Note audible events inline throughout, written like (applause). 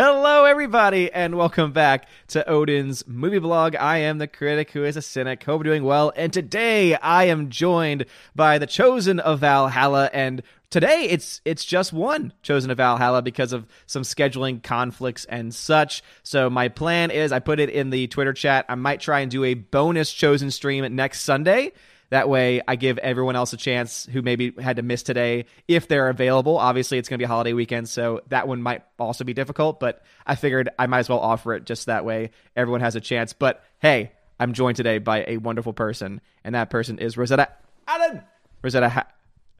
Hello, everybody, and welcome back to Odin's movie blog. I am the critic who is a cynic. Hope you're doing well. And today I am joined by the chosen of Valhalla. And today it's it's just one chosen of Valhalla because of some scheduling conflicts and such. So my plan is I put it in the Twitter chat. I might try and do a bonus chosen stream next Sunday. That way, I give everyone else a chance who maybe had to miss today if they're available. Obviously, it's going to be a holiday weekend, so that one might also be difficult, but I figured I might as well offer it just that way everyone has a chance. But hey, I'm joined today by a wonderful person, and that person is Rosetta Allen. Rosetta, how,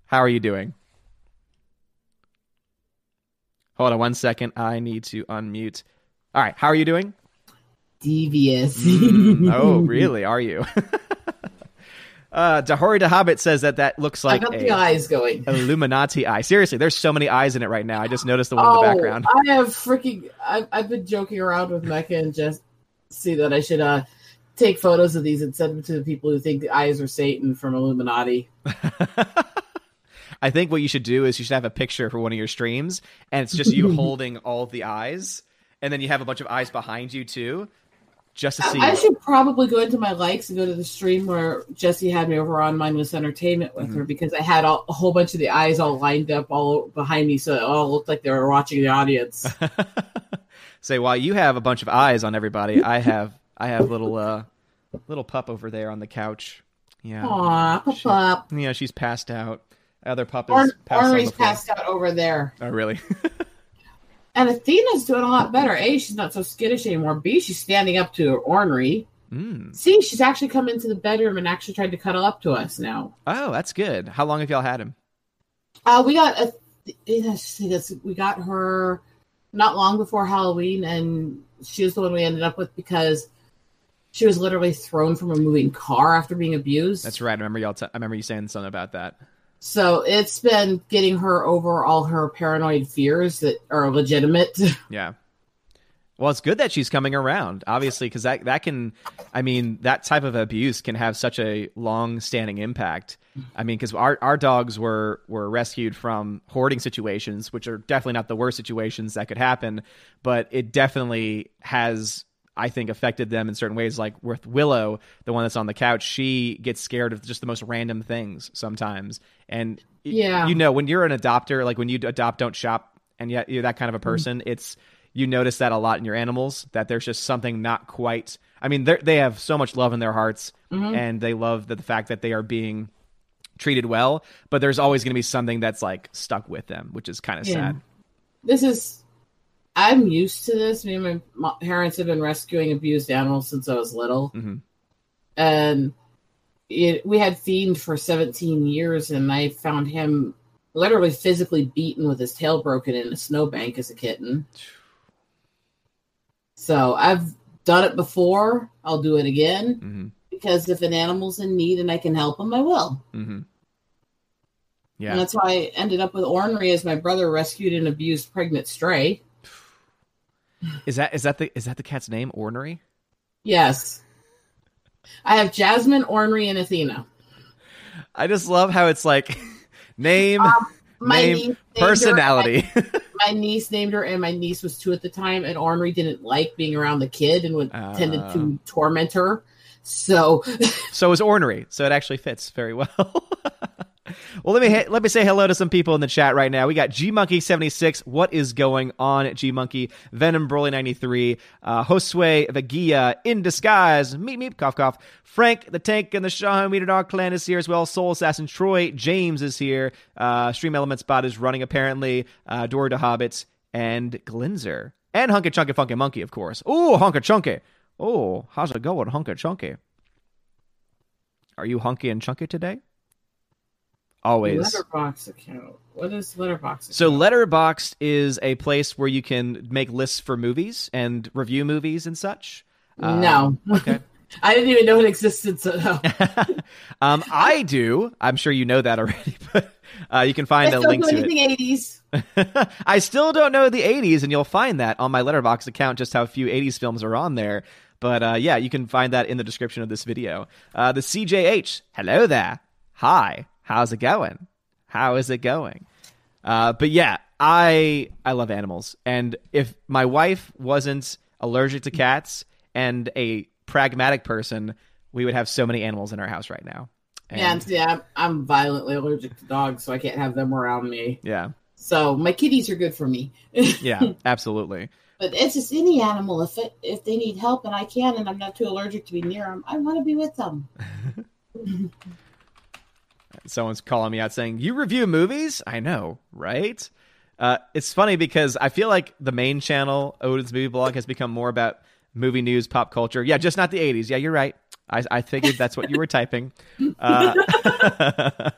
how are you doing? Hold on one second. I need to unmute. All right, how are you doing? Devious. Mm, oh, (laughs) really? Are you? (laughs) Uh, Dahori Dahabit says that that looks like I the eyes going. Illuminati eye. Seriously, there's so many eyes in it right now. I just noticed the one oh, in the background. I have freaking. I've, I've been joking around with Mecca and just see that I should uh take photos of these and send them to the people who think the eyes are Satan from Illuminati. (laughs) I think what you should do is you should have a picture for one of your streams, and it's just you (laughs) holding all of the eyes, and then you have a bunch of eyes behind you too, just to see. I should probably go into my likes and go to the stream where Jesse had me over on Mindless Entertainment with Mm-hmm. her because I had all, a whole bunch of the eyes all lined up all behind me, so it all looked like they were watching the audience. (laughs) Say while you have a bunch of eyes on everybody, I have I have little uh little pup over there on the couch. Yeah, Aw, pop up. yeah, she's passed out. Other pup is passed Ornery's passed out over there. Oh, really? (laughs) And Athena's doing a lot better. A, she's not so skittish anymore. B, she's standing up to her Ornery. mm. C, she's actually come into the bedroom and actually tried to cuddle up to us now. Oh, that's good. How long have y'all had him? Uh, we got a, we got her not long before Halloween, and she was the one we ended up with because she was literally thrown from a moving car after being abused. That's right. I remember y'all. T- I remember you saying something about that. So it's been getting her over all her paranoid fears that are legitimate. (laughs) Yeah. Well, it's good that she's coming around, obviously, because that that can, I mean, that type of abuse can have such a long-standing impact. I mean, because our our dogs were were rescued from hoarding situations, which are definitely not the worst situations that could happen, but it definitely has. I think affected them in certain ways. Like with Willow, the one that's on the couch, she gets scared of just the most random things sometimes. And Yeah. you know, when you're an adopter, like when you adopt, don't shop, and yet you're that kind of a person, it's you notice that a lot in your animals that there's just something not quite. I mean, they they have so much love in their hearts, and they love the, the fact that they are being treated well. But there's always going to be something that's like stuck with them, which is kind of Yeah. sad. this is I'm used to this. Me and my parents have been rescuing abused animals since I was little, Mhm. and it, we had Fiend for 17 years, and I found him literally physically beaten with his tail broken in a snowbank as a kitten. So I've done it before. I'll do it again hmm because if an animal's in need and I can help him, I will. hmm And Yeah. that's why I ended up with Ornery as my brother rescued an abused pregnant stray. Is that is that the is that the cat's name? Ornery. Yes. I have Jasmine, Ornery, and Athena. I just love how it's like (laughs) name, My name, niece named her- personality. my niece named her, and my niece was two at the time, and Ornery didn't like being around the kid and would Ah. tended to torment her. So (laughs) so is ornery. So it actually fits very well. (laughs) (laughs) well, let me ha- let me say hello to some people in the chat right now. We got G Monkey seventy six. What is going on, G Monkey? Venom Broly ninety three. Uh, Josue Vagia in disguise. Meep meep cough cough. Frank the Tank and the Shahan Weeder Dog Clan is here as well. Soul Assassin Troy James is here. Uh, Stream Element Spot is running apparently. Uh, Dora the Hobbits and Glinzer and Hunky Chunky Funky Monkey, of course. Oh, Hunky Chunky. Oh, how's it going, Hunky Chunky? Are you hunky and chunky today? Always. Letterboxd account. What is Letterboxd? So account? Letterboxd is a place where you can make lists for movies and review movies and such. Um, no, Okay. (laughs) I didn't even know it existed. So no. (laughs) um, I do. I'm sure you know that already, (laughs) but uh, you can find I a link to it. anything eighties. I still don't know the 80s, and you'll find that on my Letterboxd account, just how few 80s films are on there. But uh, yeah, you can find that in the description of this video. Uh, the CJH, hello there. Hi, how's it going? How is it going? Uh, but yeah, I I love animals, and if my wife wasn't allergic to cats and a pragmatic person, we would have so many animals in our house right now. yeah, and, yeah, I'm, I'm violently allergic to dogs, so I can't have them around me. yeah, So my kitties are good for me. (laughs) yeah, absolutely. But it's just any animal. If it if they need help and I can, and I'm not too allergic to be near them, I want to be with them. (laughs) Someone's calling me out saying, "You review movies?" I know, right? Uh, it's funny because I feel like the main channel, Odin's Movie Blog, has become more about movie news, pop culture. Yeah, just not the '80s. Yeah, you're right. I, I figured that's what you were typing. (laughs) Uh, (laughs)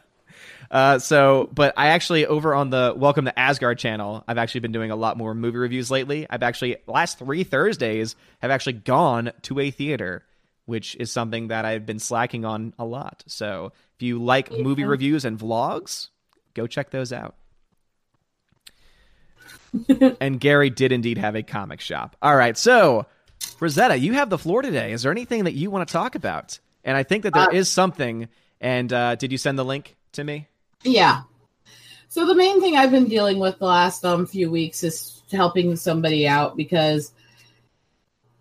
uh, so, but I actually over on the Welcome to Asgard channel, I've actually been doing a lot more movie reviews lately. I've actually last three Thursdays have actually gone to a theater, which is something that I've been slacking on a lot. So, if you like movie reviews and vlogs, go check those out. (laughs) and Gary did indeed have a comic shop. All right, so Rosetta, you have the floor today. Is there anything that you want to talk about? And I think that there Uh, is something. And uh, did you send the link to me? Yeah. So the main thing I've been dealing with the last um few weeks is helping somebody out because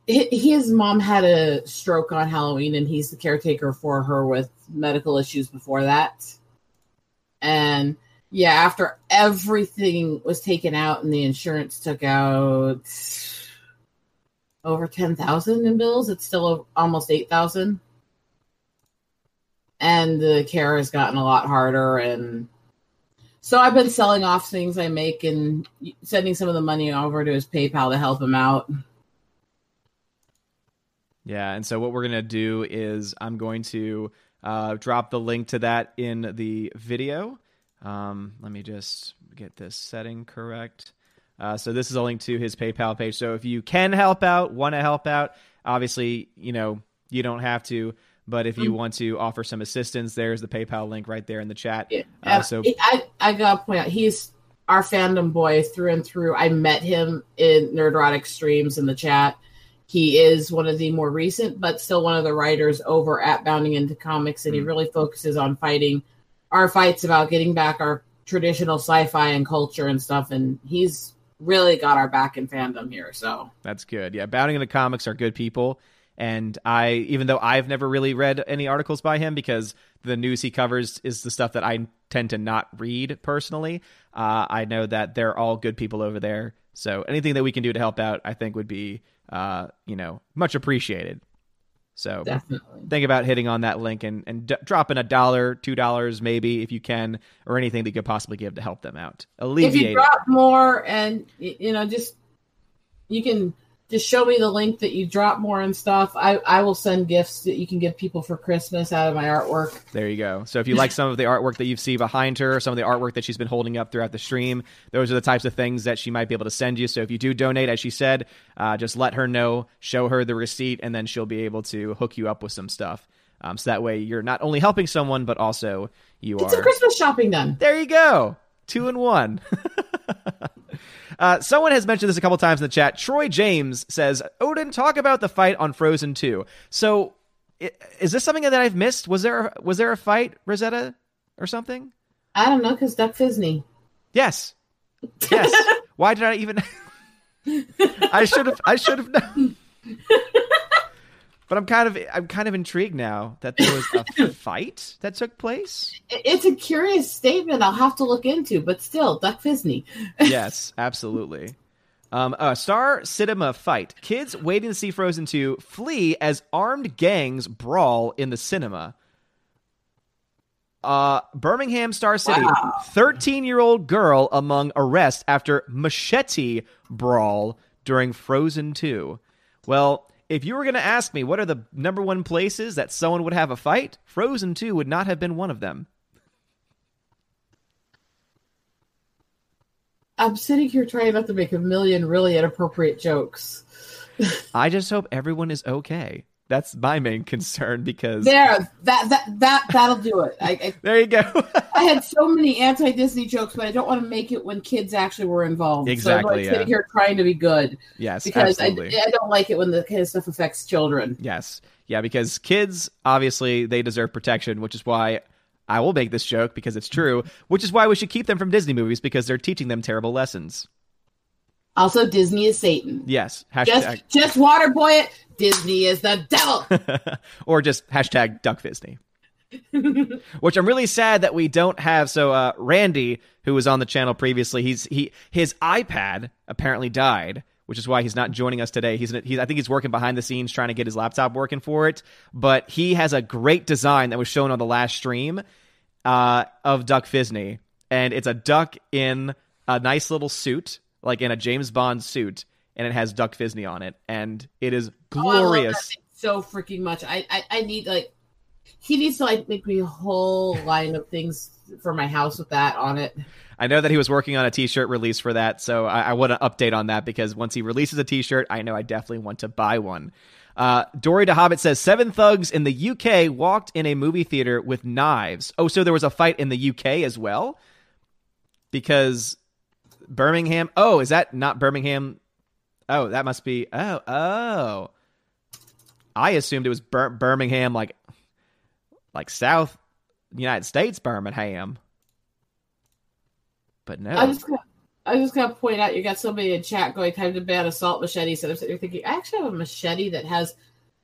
his mom had a stroke on Halloween and he's the caretaker for her with medical issues before that. And yeah, after everything was taken out and the insurance took out over 10,000 in bills, it's still almost 8,000 and the care has gotten a lot harder and so i've been selling off things i make and sending some of the money over to his paypal to help him out Yeah. And so what we're gonna do is I'm going to uh, drop the link to that in the video. Um, let me just get this setting correct. Uh, so this is a link to his PayPal page. So if you can help out, want to help out, obviously, you know, you don't have to. But if you Mhm. want to offer some assistance, there's the PayPal link right there in the chat. Yeah. Uh, so I, I gotta point out he's our fandom boy through and through i met him in nerdrotic streams in the chat he is one of the more recent but still one of the writers over at bounding into comics and he Mm. really focuses on fighting our fights about getting back our traditional sci-fi and culture and stuff and he's really got our back in fandom here so That's good. Yeah, Bounding into Comics are good people. And I, even though I've never really read any articles by him because the news he covers is the stuff that I tend to not read personally, uh, I know that they're all good people over there. So anything that we can do to help out, I think would be, uh, you know, much appreciated. So definitely think about hitting on that link and, and d- dropping a dollar, two dollars, maybe if you can, or anything that you could possibly give to help them out. if Alleviate. you it. drop more and you know just you can just show me the link that you drop more and stuff i i will send gifts that you can give people for christmas out of my artwork There you go. So if you like some of the artwork that you see behind her, some of the artwork that she's been holding up throughout the stream, those are the types of things that she might be able to send you. So if you do donate, as she said, uh, just let her know, show her the receipt, and then she'll be able to hook you up with some stuff. Um, so that way you're not only helping someone, but also you some are. christmas shopping done There you go. Two in one. (laughs) uh, someone has mentioned this a couple times in the chat. Troy James says, Odin, talk about the fight on Frozen 2. So, is this something that I've missed? Was there was there a fight, Rosetta, or something? i don't know because duck fisney Yes. Yes. (laughs) Why did I even? (laughs) I should have. I should have known. (laughs) But I'm kind of I'm kind of intrigued now that there was a (coughs) fight that took place. It's a curious statement i'll have to look into but still duck fisney (laughs) yes, absolutely. Um, uh, Star Cinema fight. Kids waiting to see Frozen 2 flee as armed gangs brawl in the cinema. Uh, Birmingham Star City. Wow. 13 year old girl among arrest after machete brawl during Frozen 2. Well, if you were going to ask me what are the number one places that someone would have a fight, Frozen 2 would not have been one of them. i'm sitting here trying not to make a million really inappropriate jokes I just hope everyone is okay. That's my main concern because there that that that that'll do it i i, there you go. (laughs) I had so many anti-disney jokes but i don't want to make it when kids actually were involved Exactly, so i'm like yeah. sitting here trying to be good yes, because I. I don't like it when the kind of stuff affects children. yes. Yeah, because kids obviously they deserve protection, which is why I will make this joke because it's true, which is why we should keep them from Disney movies because they're teaching them terrible lessons. Also, Disney is Satan. Yes. Just, just waterboy it. Disney is the devil. (laughs) or just hashtag Duck Disney. which I'm really sad that we don't have. So uh, Randy, who was on the channel previously, he's he his iPad apparently died, which is why he's not joining us today. He's, he's I think he's working behind the scenes trying to get his laptop working for it. But he has a great design that was shown on the last stream uh, of Duck Disney, and it's a duck in a nice little suit, like in a James Bond suit, and it has Duck Disney on it, and it is Oh, glorious. thing so freaking much. I, I I need like he needs to like make me a whole line of things for my house with that on it. I know that he was working on a T-shirt release for that, so I, I want to update on that because once he releases a T-shirt, I know I definitely want to buy one. Uh, Dory de Hobbit says seven thugs in the UK walked in a movie theater with knives. Oh, so there was a fight in the UK as well, because Birmingham. Oh, is that not Birmingham? Oh, that must be. Oh, oh. I assumed it was Bir- Birmingham, like, like South United States Birmingham. But no. I just got, I just to point out you got somebody in chat going time to ban assault machetes, and I'm sitting there thinking I actually have a machete that has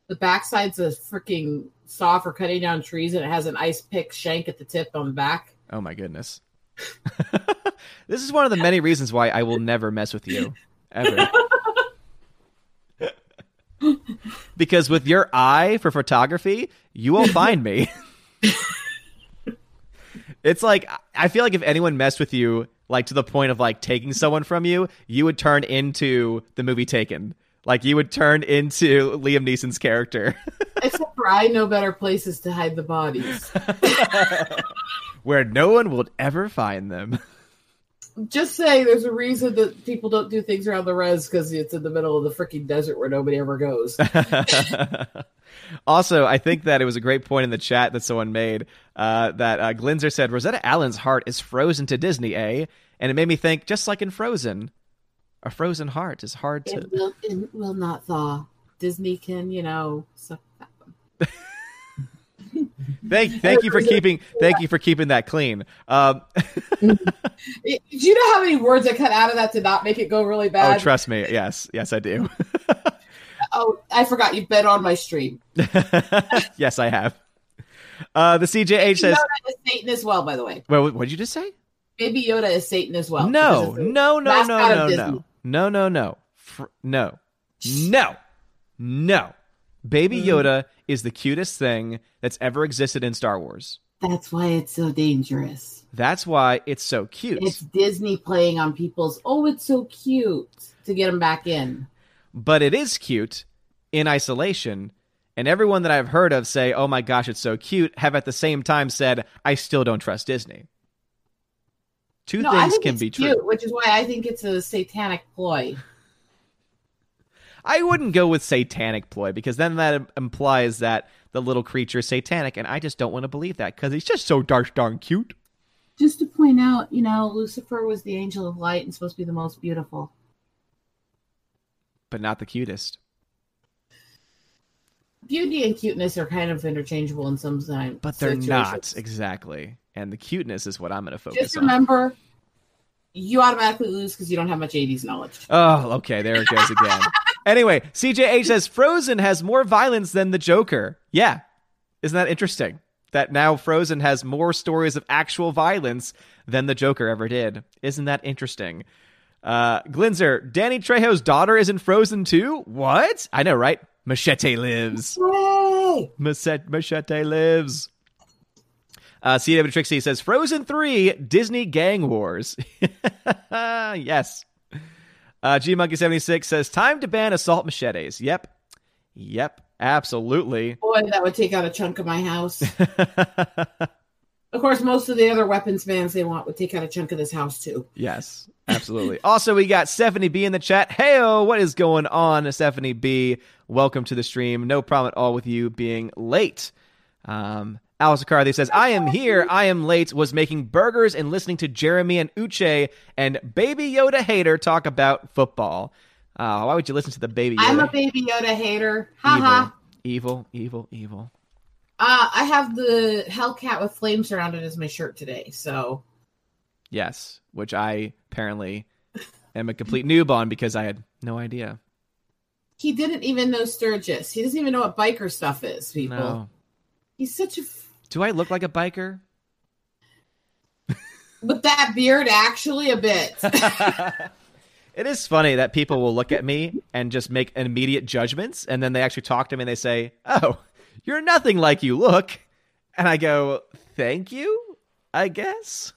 the backside's a freaking saw for cutting down trees, and it has an ice pick shank at the tip on the back. Oh my goodness. (laughs) this is one of the many reasons why I will never mess with you ever. (laughs) (laughs) because with your eye for photography, you will (laughs) find me. it's like I feel like if anyone messed with you like to the point of like taking someone from you, you would turn into the movie Taken. Like you would turn into Liam Neeson's character. (laughs) Except for I know better places to hide the bodies. where no one will ever find them. Just say there's a reason that people don't do things around the res because it's in the middle of the freaking desert where nobody ever goes. (laughs) (laughs) also, I think that it was a great point in the chat that someone made uh, that uh, Glinzer said Rosetta Allen's heart is frozen to Disney, eh? And it made me think, just like in Frozen, a frozen heart is hard to. It will, it will not thaw. Disney can, you know, suck that one. (laughs) (laughs) Thank, thank you for keeping, thank you for keeping that clean. Um, Do (laughs) you know how many words I cut out of that to not make it go really bad? oh, trust me, yes, yes, I do. (laughs) Oh, I forgot you've been on my stream. yes, I have. Uh, the CJH says, Yoda is Satan as well, by the way. well, what did you just say? Baby Yoda is Satan as well. no, the no, no, no, no, no, no, no, no, no, no, no. Baby Mm. Yoda is the cutest thing that's ever existed in Star Wars. That's why it's so dangerous. That's why it's so cute. It's Disney playing on people's, oh, it's so cute to get them back in. but it is cute in isolation. And everyone that I've heard of say, "Oh my gosh, it's so cute," have at the same time said, "I still don't trust Disney." Two No, I things think can it's be cute, true. which is why I think it's a satanic ploy. I wouldn't go with satanic ploy because then that implies that the little creature is satanic, and I just don't want to believe that because he's just so dark darn cute. Just to point out, you know, Lucifer was the angel of light and supposed to be the most beautiful. but not the cutest. Beauty and cuteness are kind of interchangeable in some time. But they're not exactly. And the cuteness is what I'm going to focus on. Just on. remember, you automatically lose because you don't have much 80s knowledge. Oh, okay, there it goes again. (laughs) anyway, CJH says Frozen has more violence than the Joker. Yeah. Isn't that interesting? That now Frozen has more stories of actual violence than the Joker ever did. Isn't that interesting? Uh, Glinzer, Danny Trejo's daughter is in Frozen too? What? I know, right? Machete lives. Machete, Machete lives. Uh, CW Trixie says Frozen 3 Disney Gang Wars. (laughs) yes. Uh, G Monkey 76 says time to ban assault machetes. Yep. Yep. Absolutely. Boy, that would take out a chunk of my house. (laughs) of course, most of the other weapons bans they want would take out a chunk of this house too. yes. Absolutely. (laughs) also, we got Stephanie B in the chat. Heyo, what is going on, Stephanie B? Welcome to the stream. No problem at all with you being late. Um, Alice Carthy says, I am here. I am late. Was making burgers and listening to Jeremy and Uche and Baby Yoda hater talk about football. Uh, why would you listen to the Baby Yoda? I'm a baby Yoda hater. Haha. evil, evil, evil, evil. Uh, I have the Hellcat with flames surrounded as my shirt today. So Yes, which I apparently am a complete noob on because I had no idea. he didn't even know Sturgis. He doesn't even know what biker stuff is. People. No. He's such a Do I look like a biker? with that beard. Actually, a bit. (laughs) it is funny that people will look at me and just make immediate judgments, and then they actually talk to me and they say, "Oh, you're nothing like you look," and I go, "Thank you, I guess."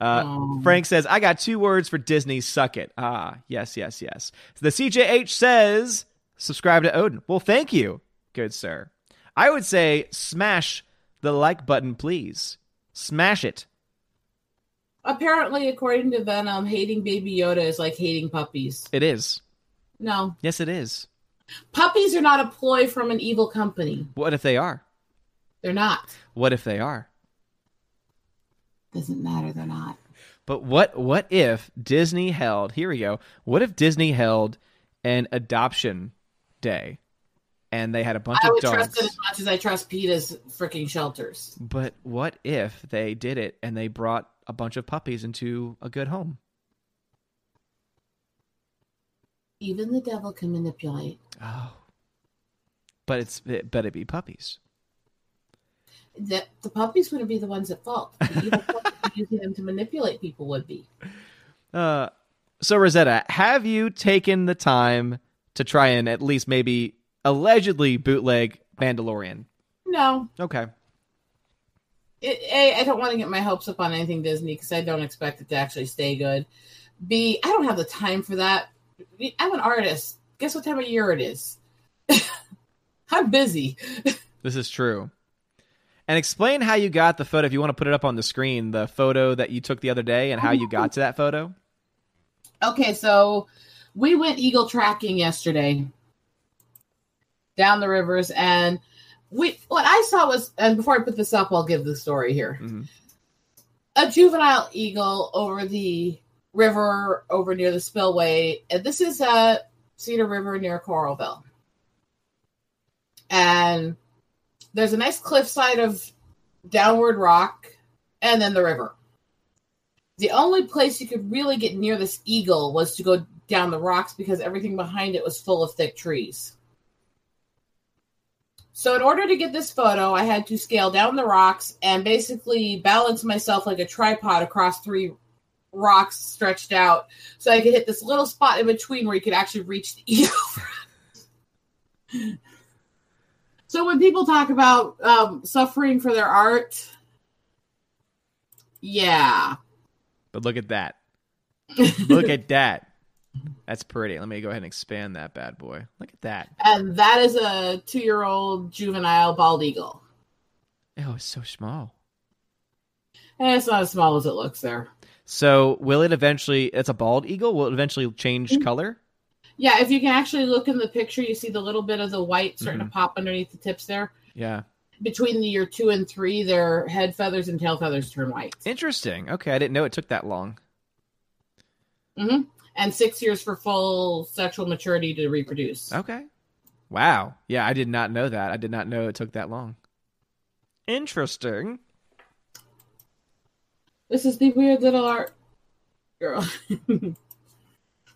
Uh, Oh. Frank says, "I got two words for Disney. Suck it." Ah, yes, yes, yes. The CJH says, "Subscribe to Odin." Well, thank you, good sir. I would say, smash the like button, please. Smash it. Apparently, according to Venom, hating Baby Yoda is like hating puppies. It is. No, Yes, it is. puppies are not a ploy from an evil company. What if they are? They're not. What if they are? Doesn't matter. They're not. But what what if Disney held? Here we go. What if Disney held an adoption day, and they had a bunch I of would dogs? trust it as much as I trust PETA's freaking shelters. But what if they did it and they brought a bunch of puppies into a good home? Even the devil can manipulate. Oh, but it's it better be puppies. The, the puppies wouldn't be the ones at fault. The evil (laughs) using them to manipulate people would be. Uh, so Rosetta, have you taken the time to try and at least maybe allegedly bootleg Mandalorian? No, Okay. it, A, I don't want to get my hopes up on anything Disney because I don't expect it to actually stay good. B, I don't have the time for that. I'm an artist. Guess what time of year it is? (laughs) I'm busy. (laughs) This is true. And explain how you got the photo if you want to put it up on the screen, the photo that you took the other day and how you got to that photo. Okay, so we went eagle tracking yesterday down the rivers, and we what I saw was, and before I put this up, I'll give the story here. Mhm. A juvenile eagle over the river over near the spillway, and this is a Cedar River near Coralville, and there's a nice cliffside of downward rock, and then the river the only place you could really get near this eagle was to go down the rocks because everything behind it was full of thick trees. So, in order to get this photo, I had to scale down the rocks and basically balance myself like a tripod across three rocks stretched out so I could hit this little spot in between where you could actually reach the (laughs) eagle. so, when people talk about um, suffering for their art, yeah. But look at that. (laughs) Look at that. That's pretty. Let me go ahead and expand that bad boy. Look at that. And that is a two year old juvenile bald eagle. Oh, it's so small. And it's not as small as it looks there. So will it eventually it's a bald eagle? Will it eventually change mm-hmm. color? Yeah, if you can actually look in the picture, you see the little bit of the white starting to mm-hmm. pop underneath the tips there. Yeah. Between the year two and three, their head feathers and tail feathers turn white. Interesting. Okay, I didn't know it took that long. hmm And six years for full sexual maturity to reproduce. Okay. Wow. Yeah, I did not know that. I did not know it took that long. Interesting. This is the weird little art girl. (laughs)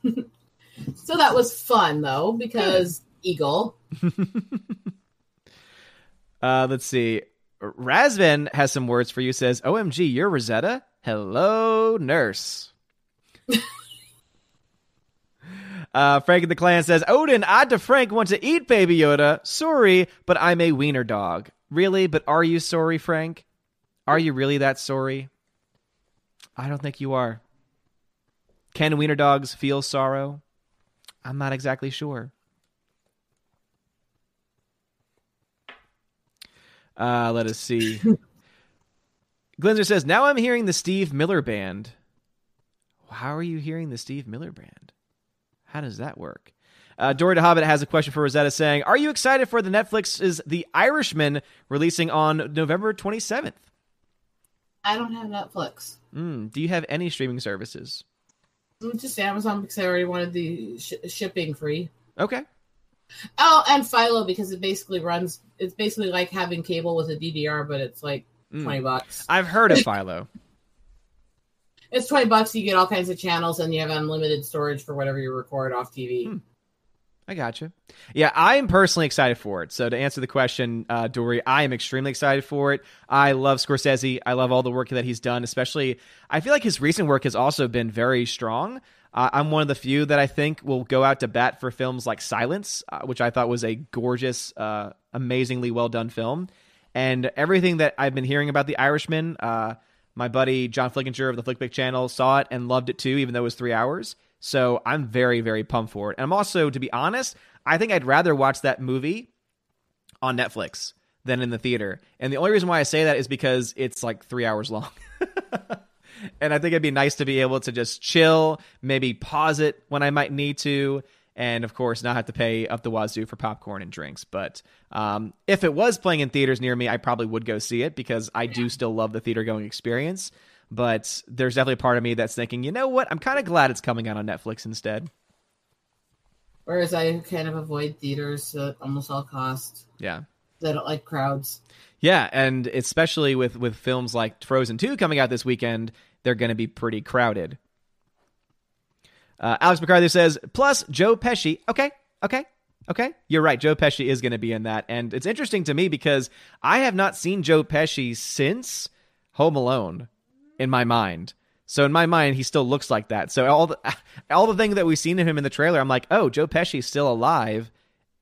so that was fun though, because eagle. (laughs) Uh, let's see. Razvan has some words for you. Says, "OMG, you're Rosetta. Hello, nurse." (laughs) uh, Frank the Clan says, "Odin, I to Frank want to eat Baby Yoda. Sorry, but I'm a wiener dog. Really? But are you sorry, Frank? Are you really that sorry? I don't think you are. Can wiener dogs feel sorrow? I'm not exactly sure." Uh, let us see. (laughs) Glenzer says, Now I'm hearing the Steve Miller Band. How are you hearing the Steve Miller Band? How does that work? Uh, Dory the Hobbit has a question for Rosetta saying, Are you excited for the Netflix's The Irishman releasing on November 27th? I don't have Netflix. Mm, do you have any streaming services? Just Amazon because I already wanted the sh- shipping free. Okay. Oh, and Philo because it basically runs. It's basically like having cable with a DVR, but it's like Mm. twenty bucks. I've heard of Philo. (laughs) It's twenty bucks. You get all kinds of channels, and you have unlimited storage for whatever you record off TV. Hmm. I gotcha. Yeah, I'm personally excited for it. So to answer the question, uh, Dory, I am extremely excited for it. I love Scorsese. I love all the work that he's done. Especially, I feel like his recent work has also been very strong. Uh, I'm one of the few that I think will go out to bat for films like Silence, uh, which I thought was a gorgeous, uh, amazingly well done film. And everything that I've been hearing about The Irishman, uh, my buddy John Flickinger of the Flickpick channel saw it and loved it too, even though it was three hours. So I'm very, very pumped for it. And I'm also, to be honest, I think I'd rather watch that movie on Netflix than in the theater. And the only reason why I say that is because it's like three hours long. (laughs) and I think it'd be nice to be able to just chill, maybe pause it when I might need to, and of course, not have to pay up the wazoo for popcorn and drinks. But um, if it was playing in theaters near me, I probably would go see it because I do still love the theater going experience. But there's definitely a part of me that's thinking, you know what? I'm kind of glad it's coming out on Netflix instead. Whereas I kind of avoid theaters at almost all costs. Yeah. I don't like crowds. Yeah, and especially with with films like Frozen 2 coming out this weekend, they're going to be pretty crowded. Uh, Alex McCarthy says, plus Joe Pesci. Okay, okay, okay. You're right. Joe Pesci is going to be in that. And it's interesting to me because I have not seen Joe Pesci since Home Alone in my mind. So in my mind, he still looks like that. So all the (laughs) all the things that we've seen of him in the trailer, I'm like, oh, Joe Pesci's still alive,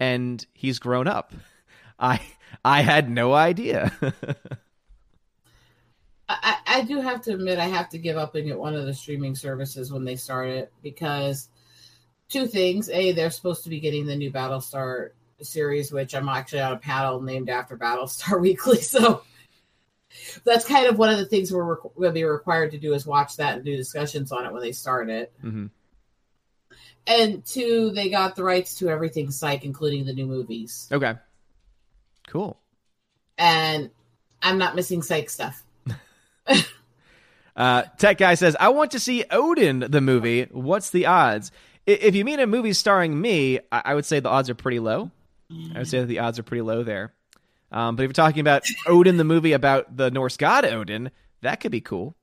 and he's grown up. (laughs) I I had no idea. (laughs) I, I do have to admit I have to give up and get one of the streaming services when they start it because two things. A, they're supposed to be getting the new Battlestar series, which I'm actually on a panel named after Battlestar (laughs) Weekly. So that's kind of one of the things we're going to be required to do is watch that and do discussions on it when they start it. hmm And two, they got the rights to everything Psych, including the new movies. Okay. Cool. And I'm not missing Psych stuff. (laughs) Uh, Tech guy says, "I want to see Odin the movie. What's the odds? If you mean a movie starring me, I, would say the odds are pretty low. I would say that the odds are pretty low there. Um, but if you're talking about (laughs) Odin the movie about the Norse god Odin, that could be cool.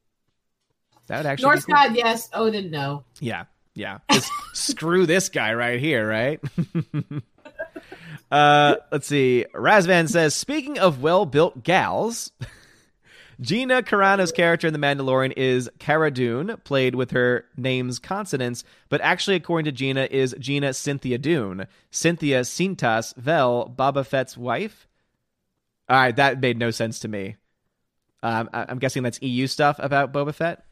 That would actually North be cool. Norse god, yes. Odin, no. Yeah, yeah. Just (laughs) screw this guy right here, right? uh, let's see. Razvan says, speaking of well-built gals, Gina Carano's character in The Mandalorian is Cara Dune, played with her name's consonants, but actually, according to Gina, is Gina Cynthia Dune. Cynthia Sintas Vel, Boba Fett's wife. All right, that made no sense to me. Um, I- I'm guessing that's EU stuff about Boba Fett.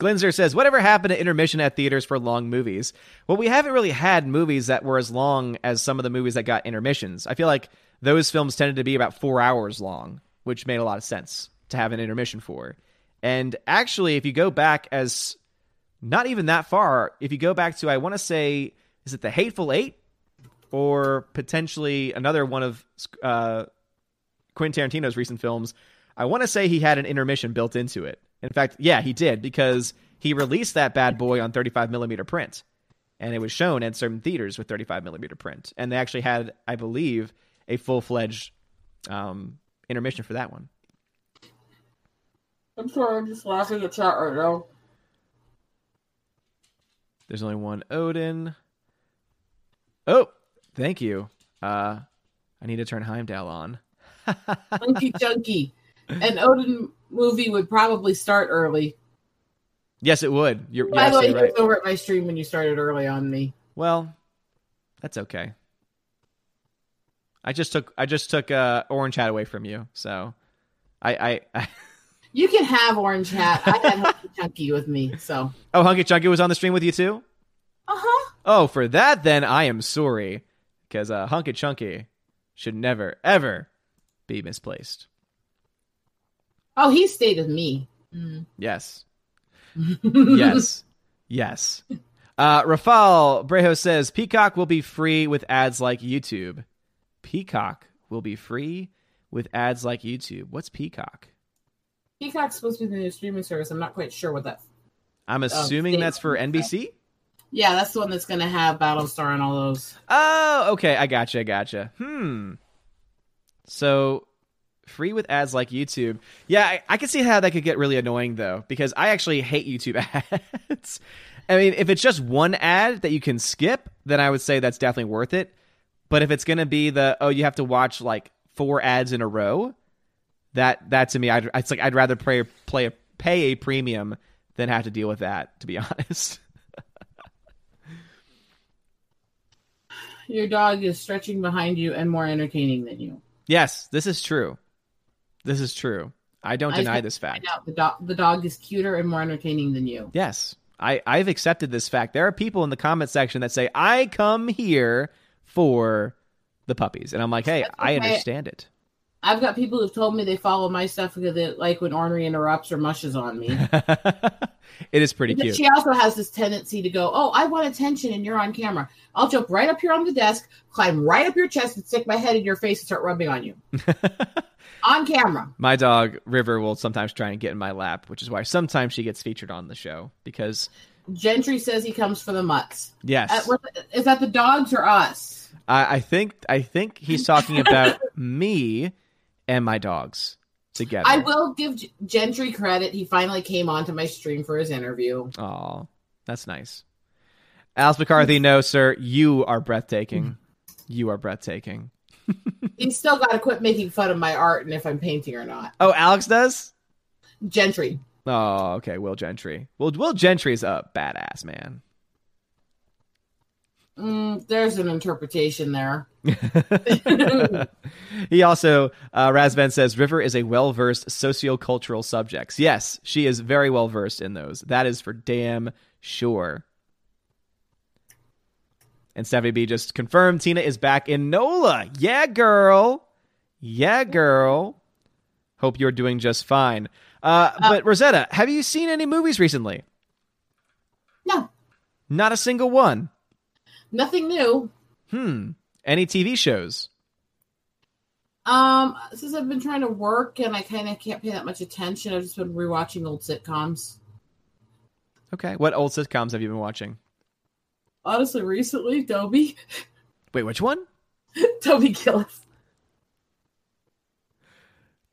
Glinzer says, Whatever happened to intermission at theaters for long movies? Well, we haven't really had movies that were as long as some of the movies that got intermissions. I feel like those films tended to be about four hours long, which made a lot of sense to have an intermission for. And actually, if you go back as not even that far, if you go back to, I want to say, is it The Hateful Eight? Or potentially another one of uh, Quentin Tarantino's recent films. I want to say he had an intermission built into it. In fact, yeah, he did because he released that bad boy on 35 millimeter print, and it was shown at certain theaters with 35 millimeter print, and they actually had, I believe, a full fledged um, intermission for that one. I'm sorry, I'm just laughing at chat right now. There's only one Odin. Oh, thank you. Uh, I need to turn Heimdall on. (laughs) Chunky Chunky. An Odin movie would probably start early. Yes, it would. You're, you're By the way, you right. was over at my stream when you started early on me. Well, that's okay. I just took I just took uh, Orange Hat away from you, so I I, I (laughs) You can have Orange Hat. I had Chunky Chunky with me, so. oh Hunky Chunky was on the stream with you too. Uh huh. Oh, for that then I am sorry, because uh, Hunky Chunky should never ever be misplaced. Oh, he stayed with me. Mm. Yes, yes, yes. (laughs) Uh, Rafal Brejo says Peacock will be free with ads like YouTube. Peacock will be free with ads like YouTube. What's Peacock? Peacock's supposed to be the new streaming service. I'm not quite sure what that. I'm assuming state- that's for NBC. Yeah, that's the one that's going to have Battlestar and all those. Oh, okay. I gotcha. I gotcha. Hmm. So free with ads like YouTube. Yeah, I, I can see how that could get really annoying though, because I actually hate YouTube (laughs) ads. I mean, if it's just one ad that you can skip, then I would say that's definitely worth it. But if it's going to be the oh, you have to watch like four ads in a row, that that to me, I'd it's like I'd rather play play a, pay a premium than have to deal with that. To be (laughs) honest. Your dog is stretching behind you and more entertaining than you. Yes, this is true. This is true. I don't I deny this fact. The dog the dog is cuter and more entertaining than you. Yes, I, I've accepted this fact. There are people in the comment section that say, I come here for the puppies. And I'm like, hey, I understand it. I've got people who've told me they follow my stuff because they like when Ornery interrupts or mushes on me. (laughs) it is pretty But cute. She also has this tendency to go, "Oh, I want attention, and you're on camera. I'll jump right up here on the desk, climb right up your chest, and stick my head in your face and start rubbing on you (laughs) on camera." My dog, River, will sometimes try and get in my lap, which is why sometimes she gets featured on the show. Because, Gentry says he comes for the mutts. yes, Uh, is that the dogs or us? I, I think I think he's talking about (laughs) me and my dogs together. I will give Gentry credit. He finally came onto my stream for his interview. Oh, that's nice. Alice McCarthy, no, sir. You are breathtaking. You are breathtaking. (laughs) He's still got to quit making fun of my art and if I'm painting or not. Oh, Alex does? Gentry. Oh, okay. Will Gentry. Well, Will Gentry's a badass man. Mm, there's an interpretation there. (laughs) he also, uh, Razvan says, River is a well versed sociocultural subjects. Yes, she is very well versed in those. That is for damn sure. And Stephanie B just confirmed Tina is back in NOLA. Yeah, girl. Yeah, girl. Hope you're doing just fine. Uh, but Rosetta, have you seen any movies recently? No, Not a single one. Nothing new. Hmm. Any TV shows? Um, since I've been trying to work and I kind of can't pay that much attention, I've just been rewatching old sitcoms. Okay. What old sitcoms have you been watching? Honestly, recently, Toby, (laughs) Wait, which one? Toby Gillis,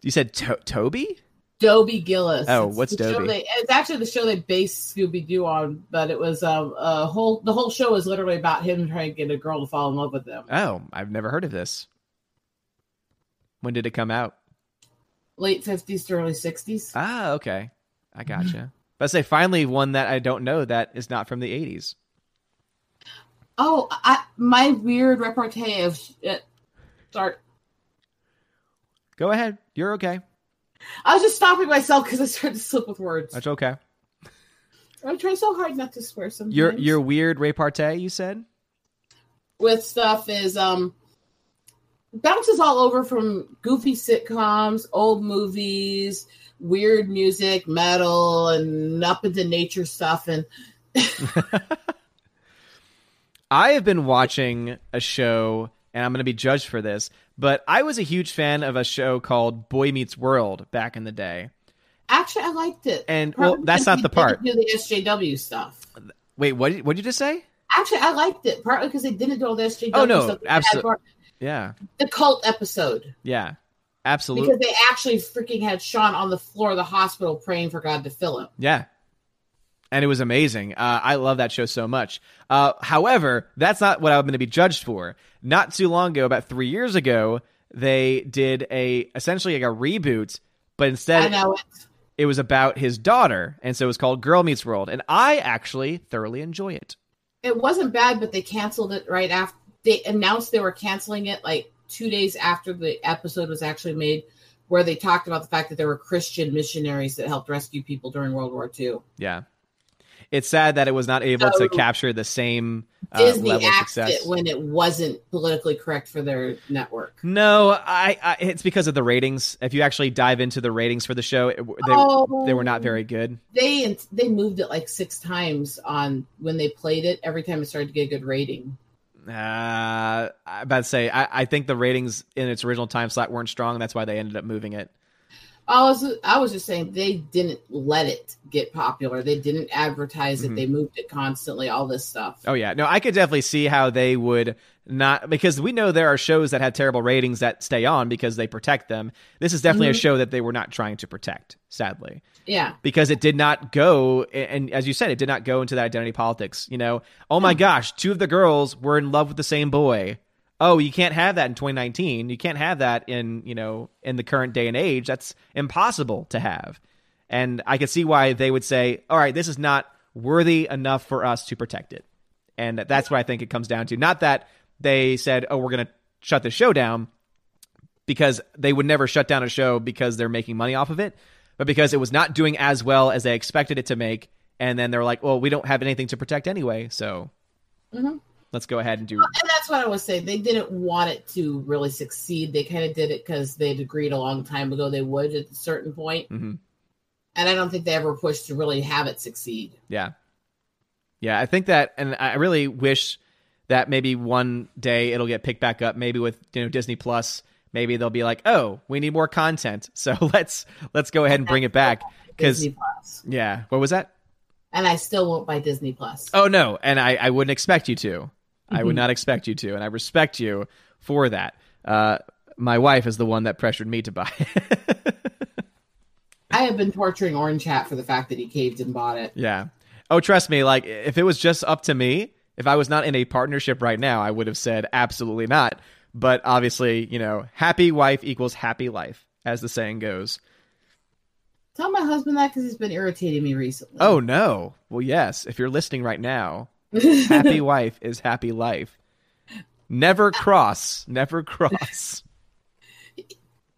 You said to- Toby? Dobie Gillis. Oh, It's what's Dobie? They, it's actually the show they based Scooby Doo on, but it was um, a whole. The whole show is literally about him trying to get a girl to fall in love with him. Oh, I've never heard of this. When did it come out? Late fifties to early sixties. Ah, okay. I gotcha. But I say finally one that I don't know that is not from the 80s. Oh, I, my weird repartee of uh, start. Go ahead. You're okay. I was just stopping myself because I started to slip with words. That's okay. I try so hard not to swear sometimes. Your your weird repartee, you said? with stuff is um bounces all over from goofy sitcoms, old movies, weird music, metal, and up into nature stuff. And (laughs) I have been watching a show, and I'm going to be judged for this, but I was a huge fan of a show called Boy Meets World back in the day. actually, I liked it. And, well, that's not the part. Do the SJW stuff. Wait, what did, what did you just say? Actually, I liked it partly because they didn't do all the SJW Oh, no, had Yeah. The cult episode Yeah. Absolutely. because they actually freaking had Sean on the floor of the hospital praying for God to fill him. Yeah. And it was amazing. Uh, I love that show so much. Uh, however, that's not what I'm going to be judged for. Not too long ago, about three years ago, they did a essentially like a reboot, but instead it. it was about his daughter, and so it was called Girl Meets World. And I actually thoroughly enjoy it. it wasn't bad, but they canceled it right after they announced they were canceling it like two days after the episode was actually made, where they talked about the fact that there were Christian missionaries that helped rescue people during World War II. Yeah. It's sad that it was not able So- to capture the same uh, Disney level of success. it when it wasn't politically correct for their network. No, I, I it's because of the ratings. If you actually dive into the ratings for the show, it, they, oh, they were not very good. They they moved it like six times on when they played it. Every time it started to get a good rating. Uh, I about to say, I, I think the ratings in its original time slot weren't strong. That's why they ended up moving it. I was I was just saying they didn't let it get popular. They didn't advertise it. Mhm. They moved it constantly. All this stuff. Oh yeah, no, I could definitely see how they would not because we know there are shows that have terrible ratings that stay on because they protect them. This is definitely a Mhm. show that they were not trying to protect, sadly, Yeah. because it did not go. And as you said, it did not go into that identity politics. You know, oh my gosh, two of the girls were in love with the same boy. Oh, you can't have that in 2019. You can't have that in you know in the current day and age. That's impossible to have. And I could see why they would say, all right, this is not worthy enough for us to protect it. And that's what I think it comes down to. Not that they said, oh, we're going to shut the show down because they would never shut down a show because they're making money off of it, but because it was not doing as well as they expected it to make. And then they're like, well, we don't have anything to protect anyway. So Mhm. Let's go ahead and do. And that's what I was saying. They didn't want it to really succeed. They kind of did it because they'd agreed a long time ago they would at a certain point. Mhm. And I don't think they ever pushed to really have it succeed. Yeah. Yeah. I think that, and I really wish that maybe one day it'll get picked back up, maybe with, you know, Disney Plus. Maybe they'll be like, oh, we need more content. (laughs) So let's, let's go ahead and bring it back. Because, Disney Plus. yeah. What was that? And I still won't buy Disney Plus. Oh no, and I, I wouldn't expect you to. I would Mhm. not expect you to, and I respect you for that. Uh, my wife is the one that pressured me to buy. It. I have been torturing Orange Hat for the fact that he caved and bought it. yeah. Oh, trust me. Like if it was just up to me, if I was not in a partnership right now, I would have said absolutely not. But obviously, you know, happy wife equals happy life, as the saying goes. Tell my husband that because he's been irritating me recently. Oh no. Well, yes. If you're listening right now, happy wife is happy life. Never cross. Never cross.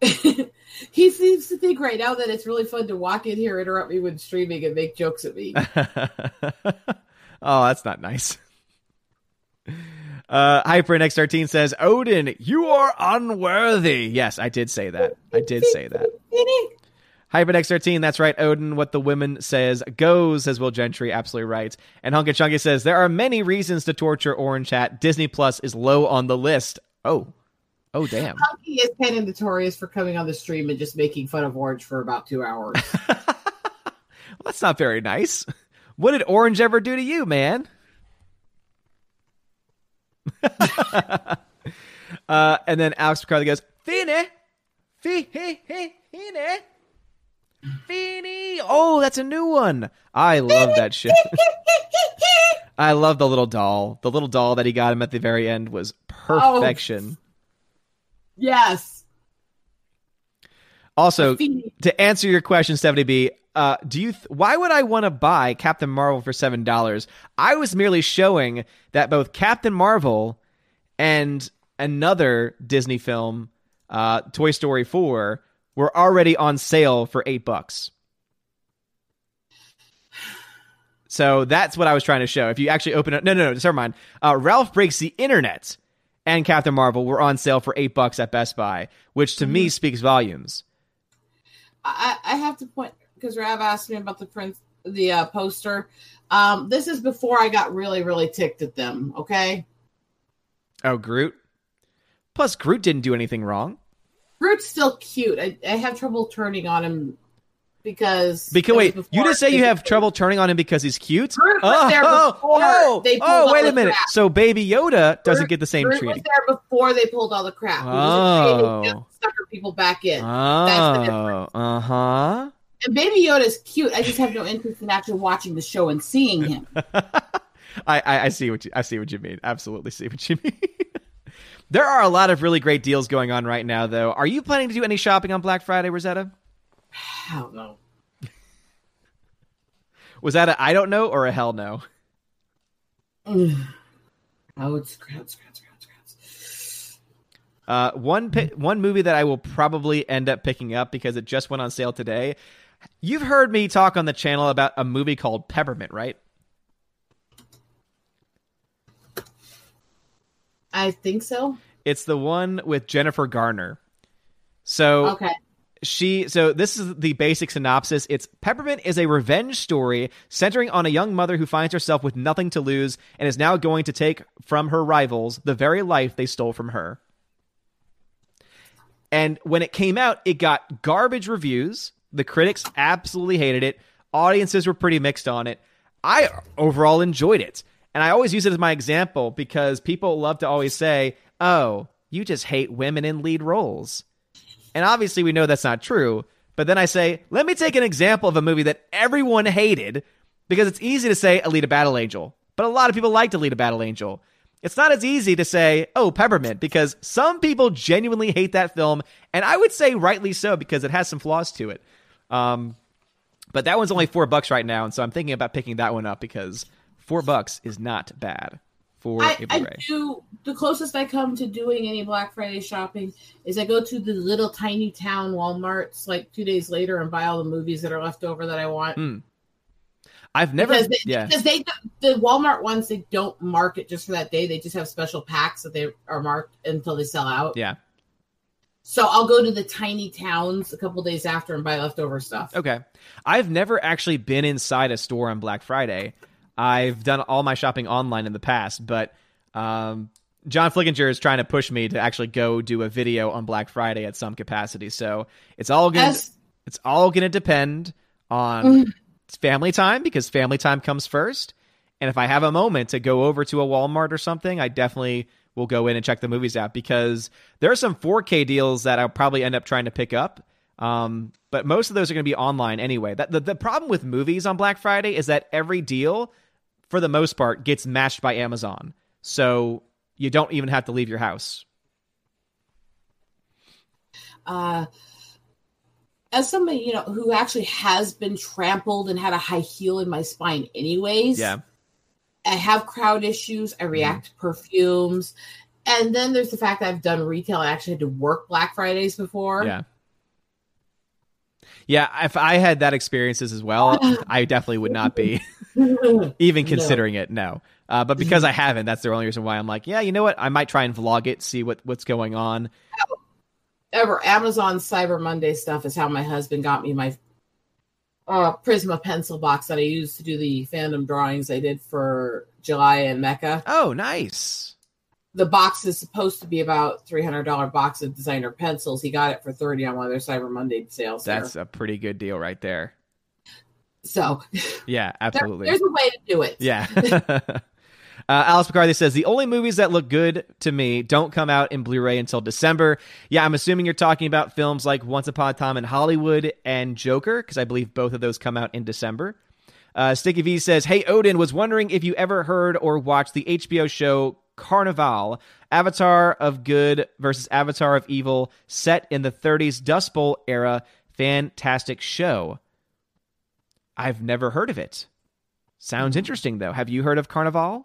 (laughs) he seems to think right now that it's really fun to walk in here, interrupt me when streaming, and make jokes at me. (laughs) oh, that's not nice. Uh, HyperNX13 says, Odin, you are unworthy. Yes, I did say that. I did say that. (laughs) HyperNX13, that's right, Odin. What the women says goes, says Will Gentry. Absolutely right. And Hunka Chunky says, there are many reasons to torture Orange Hat. Disney Plus is low on the list. Oh. Oh, damn. He is kind of notorious for coming on the stream and just making fun of Orange for about two hours. (laughs) well, that's not very nice. What did Orange ever do to you, man? (laughs) uh, and then Alex McCarthy goes, Fine, Fine, Fine, Fine. Oh, that's a new one. I love that shit. (laughs) I love the little doll. The little doll that he got him at the very end was perfection. yes. Also, to answer your question, Stephanie B, uh, do you? Th- why would I want to buy Captain Marvel for seven dollars? I was merely showing that both Captain Marvel and another Disney film, uh, Toy Story Four, were already on sale for eight bucks. So that's what I was trying to show. If you actually open it, no, no, no, never mind. Uh, Ralph breaks the internet and Captain Marvel were on sale for eight bucks at Best Buy, which to me speaks volumes. I, I have to point because Rav asked me about the print, the uh, poster. Um, this is before I got really, really ticked at them. Okay, Oh, Groot. Plus, Groot didn't do anything wrong. Groot's still cute. I, I have trouble turning on him because Because wait, you just say you have trouble turning on him because he's cute? Groot was there oh, before oh, they pulled oh, wait a minute. crap. So Baby Yoda doesn't get the same Groot was treatment. there before they pulled all the crap. Oh. sucker people back in. That's the difference. Oh, uh huh. And Baby Yoda is cute. I just have no interest in actually watching the show and seeing him. (laughs) I, I I see what you I see what you mean. Absolutely see what you mean. (laughs) there are a lot of really great deals going on right now, though. Are you planning to do any shopping on Black Friday, Rosetta? I don't know. Was that a I don't know or a hell no? Ugh. (sighs) Oh, it's crowds, crowds, crowds, crowds. Uh, one pi- one movie that I will probably end up picking up because it just went on sale today. You've heard me talk on the channel about a movie called Peppermint, right? I think so. It's the one with Jennifer Garner. So Okay. she so this is the basic synopsis it's peppermint is a revenge story centering on a young mother who finds herself with nothing to lose and is now going to take from her rivals the very life they stole from her And when it came out, it got garbage reviews. The critics absolutely hated it. Audiences were pretty mixed on it. I overall enjoyed it. And I always use it as my example because people love to always say, oh, you just hate women in lead roles. And obviously, we know that's not true. But then I say, let me take an example of a movie that everyone hated because it's easy to say Alita Battle Angel, but a lot of people like liked Alita Battle Angel. It's not as easy to say, oh, Peppermint, because some people genuinely hate that film, and I would say rightly so because it has some flaws to it. Um, but that one's only four bucks right now, and so I'm thinking about picking that one up because four bucks is not bad for I, a I do the closest I come to doing any Black Friday shopping is I go to the little tiny town Walmarts like two days later and buy all the movies that are left over that I want. Hmm. I've never, because they, yeah, because they the Walmart ones they don't market just for that day. They just have special packs that they are marked until they sell out. yeah. So I'll go to the tiny towns a couple days after and buy leftover stuff. Okay. I've never actually been inside a store on Black Friday. I've done all my shopping online in the past, but um, John Flickinger is trying to push me to actually go do a video on Black Friday at some capacity. So it's all gonna As- it's all gonna depend on Mm. family time because family time comes first. And if I have a moment to go over to a Walmart or something, I definitely will go in and check the movies out because there are some 4K deals that I'll probably end up trying to pick up. Um, but most of those are going to be online anyway. That the, the problem with movies on Black Friday is that every deal, for the most part, gets matched by Amazon. So you don't even have to leave your house. uh, as somebody you know who actually has been trampled and had a high heel in my spine, anyways. Yeah. I have crowd issues. I react to perfumes, and then there's the fact that I've done retail. I actually had to work Black Fridays before. Yeah. Yeah, if I had that experiences as well, (sighs) I definitely would not be (laughs) (laughs) even No. considering it. No, uh, but because I haven't, that's the only reason why I'm like, yeah, you know what? I might try and vlog it, see what what's going on. Ever Amazon Cyber Monday stuff is how my husband got me my uh, Prisma pencil box that I used to do the fandom drawings I did for July and Mecca. Oh, nice. the box is supposed to be about three hundred dollar box of designer pencils. He got it for thirty on one of their Cyber Monday sales. That's here. a pretty good deal right there. So Yeah, (laughs) there- absolutely. there's a way to do it. Yeah. (laughs) (laughs) uh, Alice McCarthy says the only movies that look good to me don't come out in Blu-ray until December. Yeah, I'm assuming you're talking about films like Once Upon a Time in Hollywood and Joker, because I believe both of those come out in December. Uh, Sticky V says, "Hey Odin, was wondering if you ever heard or watched the HBO show Carnivàle, Avatar of Good versus Avatar of Evil, set in the 30s Dust Bowl era. Fantastic show. I've never heard of it. Sounds interesting though. Have you heard of Carnivàle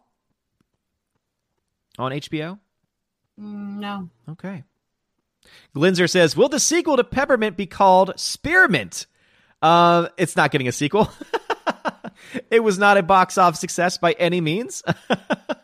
on HBO? Mm, no, Okay. Glinzer says, "Will the sequel to Peppermint be called Spearmint?" Uh, it's not getting a sequel. (laughs) it was not a box office success by any means. (laughs)